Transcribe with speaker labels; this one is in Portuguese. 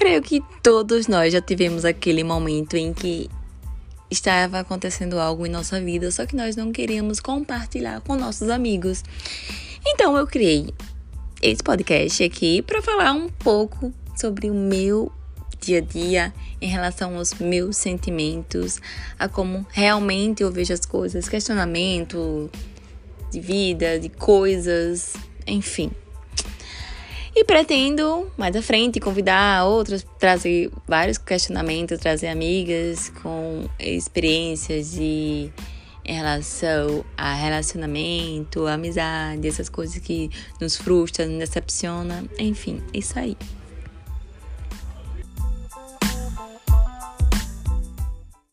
Speaker 1: Creio que todos nós já tivemos aquele momento em que estava acontecendo algo em nossa vida, só que nós não queríamos compartilhar com nossos amigos. Então eu criei esse podcast aqui para falar um pouco sobre o meu dia a dia em relação aos meus sentimentos, a como realmente eu vejo as coisas, questionamento de vida, de coisas, enfim. E pretendo mais à frente convidar outras, trazer vários questionamentos, trazer amigas com experiências de em relação a relacionamento, amizade, essas coisas que nos frustram, nos decepciona, enfim, isso aí.